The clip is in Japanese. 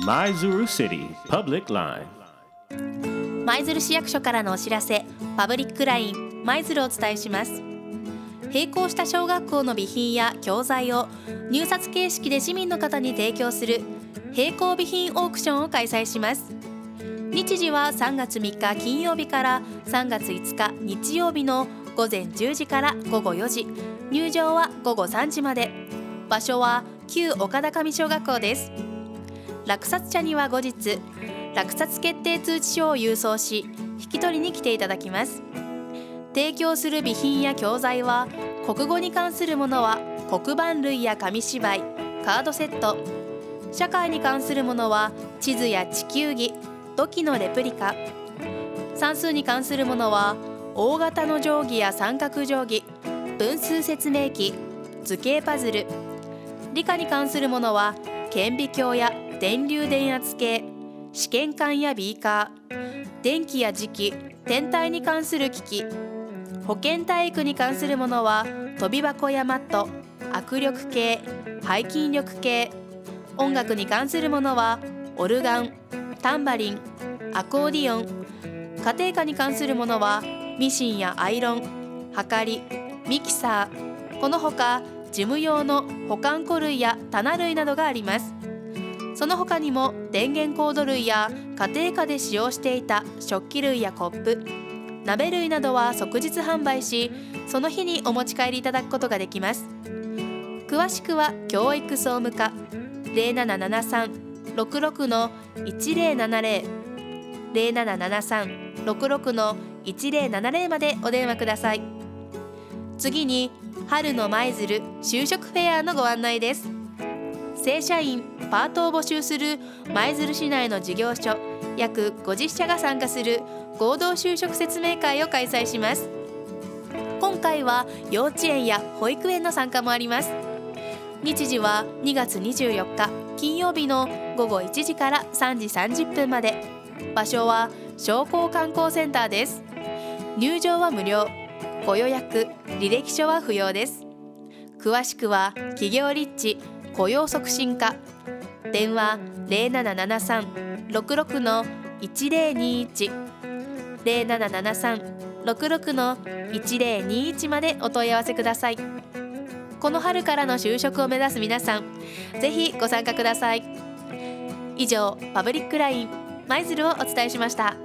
舞鶴市役所からのお知らせパブリックライン舞鶴をお伝えします。並行した小学校の備品や教材を入札形式で市民の方に提供する並行備品オークションを開催します。日時は3月3日金曜日から3月5日日曜日の午前10時から午後4時。入場は午後3時まで。場所は旧岡田上小学校です。落札者には後日落札決定通知書を郵送し引き取りに来ていただきます。提供する備品や教材は国語に関するものは黒板類や紙芝居カードセット。社会に関するものは地図や地球儀土器のレプリカ。算数に関するものは大型の定規や三角定規分数説明機図形パズル。理科に関するものは顕微鏡や電流電圧計試験管やビーカー電気や磁気天体に関する機器保健体育に関するものは飛び箱やマット握力計背筋力計音楽に関するものはオルガンタンバリンアコーディオン家庭科に関するものはミシンやアイロンはかりミキサーこのほか事務用の保管庫類や棚類などがあります。その他にも電源コード類や家庭科で使用していた食器類やコップ鍋類などは即日販売しその日にお持ち帰りいただくことができます。詳しくは教育総務課0773-66の1070 0773-66の1070までお電話ください。次に春の舞鶴就職フェアのご案内です。正社員パートを募集する舞鶴市内の事業所約50社が参加する合同就職説明会を開催します。今回は幼稚園や保育園の参加もあります。日時は2月24日金曜日の午後1時から3時30分まで。場所は商工観光センターです。入場は無料。ご予約履歴書は不要です。詳しくは企業立地雇用促進課。電話0773-66の1021 0773-66の1021までお問い合わせください。この春からの就職を目指す皆さんぜひご参加ください。以上パブリックライン舞鶴をお伝えしました。